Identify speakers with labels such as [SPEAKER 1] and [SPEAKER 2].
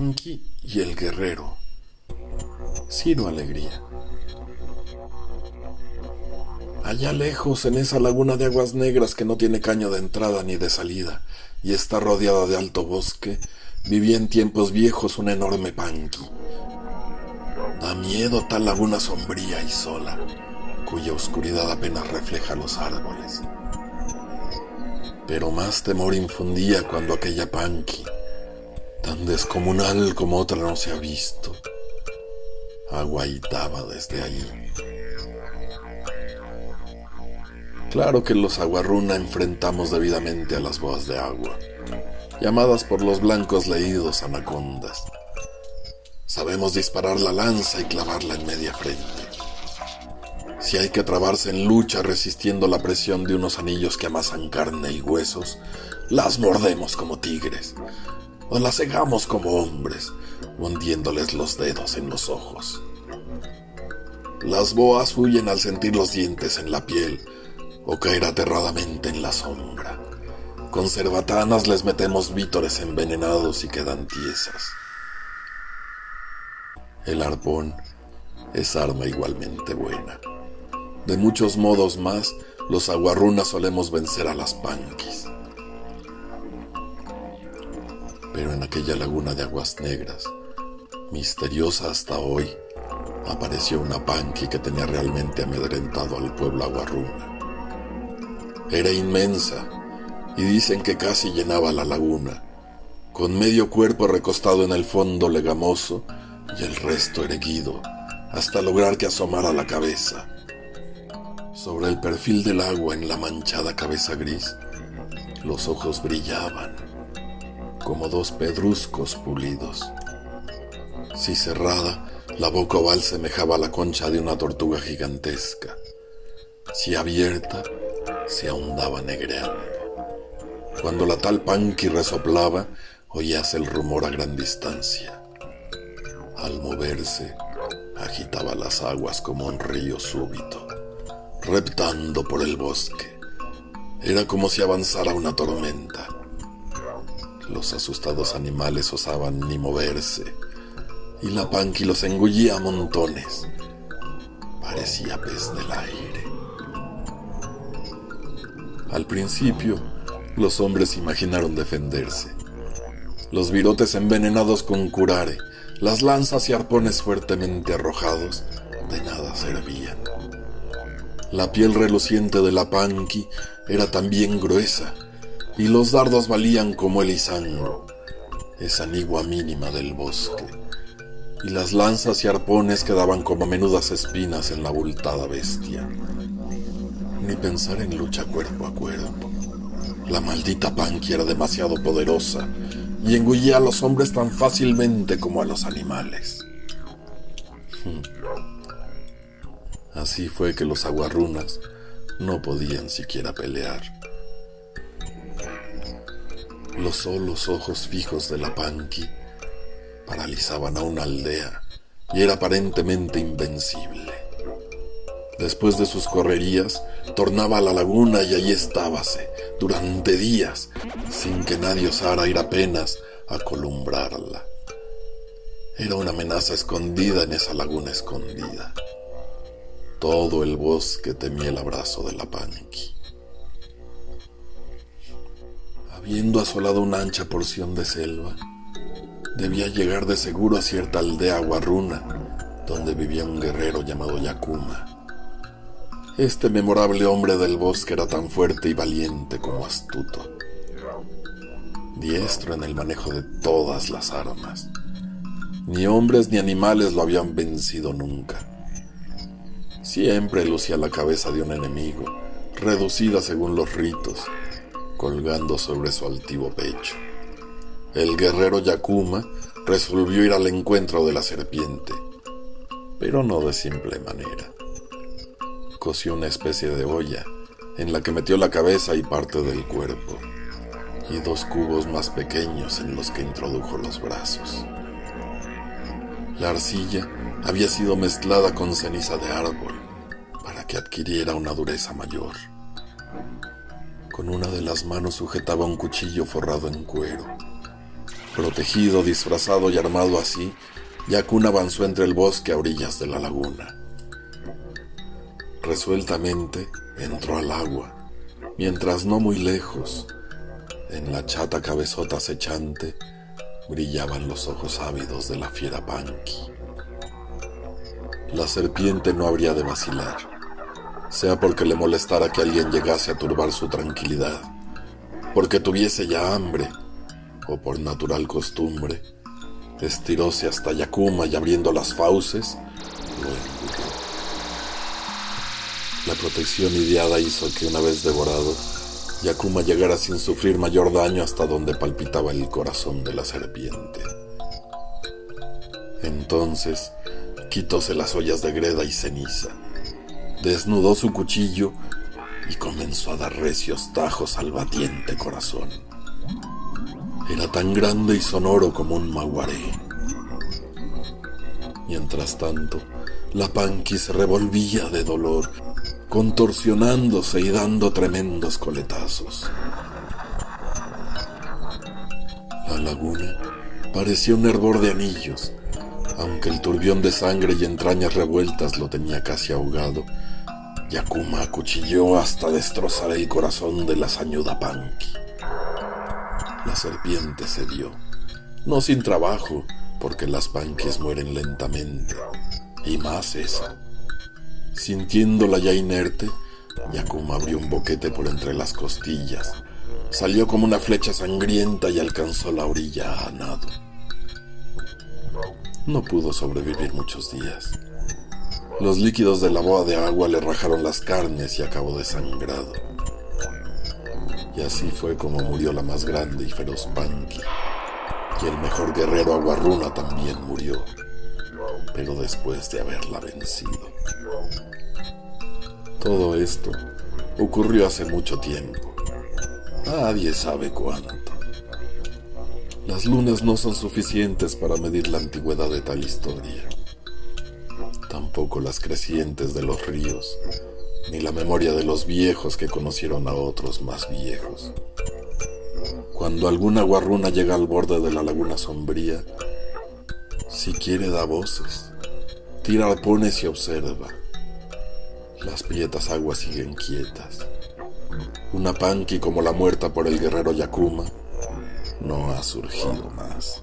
[SPEAKER 1] Panqui y el guerrero. Ciro Alegría. Allá lejos, en esa laguna de aguas negras que no tiene caño de entrada ni de salida y está rodeada de alto bosque, vivía en tiempos viejos un enorme panqui. Da miedo tal laguna sombría y sola, cuya oscuridad apenas refleja los árboles. Pero más temor infundía cuando aquella panqui, tan descomunal como otra no se ha visto, aguaitaba desde ahí. Claro que los aguarruna enfrentamos debidamente a las boas de agua, llamadas por los blancos leídos anacondas. Sabemos disparar la lanza y clavarla en media frente. Si hay que trabarse en lucha resistiendo la presión de unos anillos que amasan carne y huesos, las mordemos como tigres, o las cegamos como hombres, hundiéndoles los dedos en los ojos. Las boas huyen al sentir los dientes en la piel, o caer aterradamente en la sombra. Con cerbatanas les metemos vítores envenenados y quedan tiesas. El arpón es arma igualmente buena. De muchos modos más, los aguarrunas solemos vencer a las panquis. Pero en aquella laguna de aguas negras, misteriosa hasta hoy, apareció una panqui que tenía realmente amedrentado al pueblo aguarruna. Era inmensa y dicen que casi llenaba la laguna, con medio cuerpo recostado en el fondo legamoso y el resto erguido, hasta lograr que asomara la cabeza. Sobre el perfil del agua en la manchada cabeza gris, los ojos brillaban como dos pedruscos pulidos. Si cerrada, la boca oval semejaba la concha de una tortuga gigantesca. Si abierta, se ahondaba negreando. Cuando la tal Panqui resoplaba, oías el rumor a gran distancia. Al moverse, agitaba las aguas como un río súbito, reptando por el bosque. Era como si avanzara una tormenta. Los asustados animales osaban ni moverse, y la Panqui los engullía a montones. Parecía pez del aire. Al principio, los hombres imaginaron defenderse. Los virotes envenenados con curare, las lanzas y arpones fuertemente arrojados, de nada servían. La piel reluciente de la panqui era también gruesa, y los dardos valían como el isangro, esa nigua mínima del bosque, y las lanzas y arpones quedaban como menudas espinas en la abultada bestia ni pensar en lucha cuerpo a cuerpo. La maldita Panqui era demasiado poderosa y engullía a los hombres tan fácilmente como a los animales. Hmm. Así fue que los aguarrunas no podían siquiera pelear. Los solos ojos fijos de la Panqui paralizaban a una aldea y era aparentemente invencible. Después de sus correrías, tornaba a la laguna y allí estábase, durante días, sin que nadie osara ir apenas a columbrarla. Era una amenaza escondida en esa laguna escondida. Todo el bosque temía el abrazo de la panqui. Habiendo asolado una ancha porción de selva, debía llegar de seguro a cierta aldea guarruna, donde vivía un guerrero llamado Yakuma. Este memorable hombre del bosque era tan fuerte y valiente como astuto, diestro en el manejo de todas las armas. Ni hombres ni animales lo habían vencido nunca. Siempre lucía la cabeza de un enemigo, reducida según los ritos, colgando sobre su altivo pecho. El guerrero Yakuma resolvió ir al encuentro de la serpiente, pero no de simple manera cosió una especie de olla, en la que metió la cabeza y parte del cuerpo, y dos cubos más pequeños en los que introdujo los brazos. La arcilla había sido mezclada con ceniza de árbol para que adquiriera una dureza mayor. Con una de las manos sujetaba un cuchillo forrado en cuero. Protegido, disfrazado y armado así, Yakun avanzó entre el bosque a orillas de la laguna. Resueltamente entró al agua, mientras no muy lejos, en la chata cabezota acechante, brillaban los ojos ávidos de la fiera Panky. La serpiente no habría de vacilar, sea porque le molestara que alguien llegase a turbar su tranquilidad, porque tuviese ya hambre, o por natural costumbre, estiróse hasta Yakuma y abriendo las fauces, lo engullió. La protección ideada hizo que una vez devorado, Yakuma llegara sin sufrir mayor daño hasta donde palpitaba el corazón de la serpiente. Entonces quitóse las ollas de greda y ceniza, desnudó su cuchillo y comenzó a dar recios tajos al batiente corazón. Era tan grande y sonoro como un maguaré. Mientras tanto, la panqui se revolvía de dolor contorsionándose y dando tremendos coletazos. La laguna parecía un hervor de anillos, aunque el turbión de sangre y entrañas revueltas lo tenía casi ahogado. Yakuma acuchilló hasta destrozar el corazón de la sañuda Panki. La serpiente cedió, no sin trabajo, porque las Pankis mueren lentamente, y más esa Sintiéndola ya inerte, Yakuma abrió un boquete por entre las costillas, salió como una flecha sangrienta y alcanzó la orilla a nado. No pudo sobrevivir muchos días. Los líquidos de la boa de agua le rajaron las carnes y acabó desangrado. Y así fue como murió la más grande y feroz Panky. Y el mejor guerrero Aguarruna también murió, pero después de haberla vencido. Todo esto ocurrió hace mucho tiempo. Nadie sabe cuánto. Las lunas no son suficientes para medir la antigüedad de tal historia. Tampoco las crecientes de los ríos, ni la memoria de los viejos que conocieron a otros más viejos. Cuando alguna guarruna llega al borde de la laguna sombría, si quiere da voces, tira arpones y observa las prietas aguas siguen quietas. Una panqui como la muerta por el guerrero Yakuma no ha surgido más.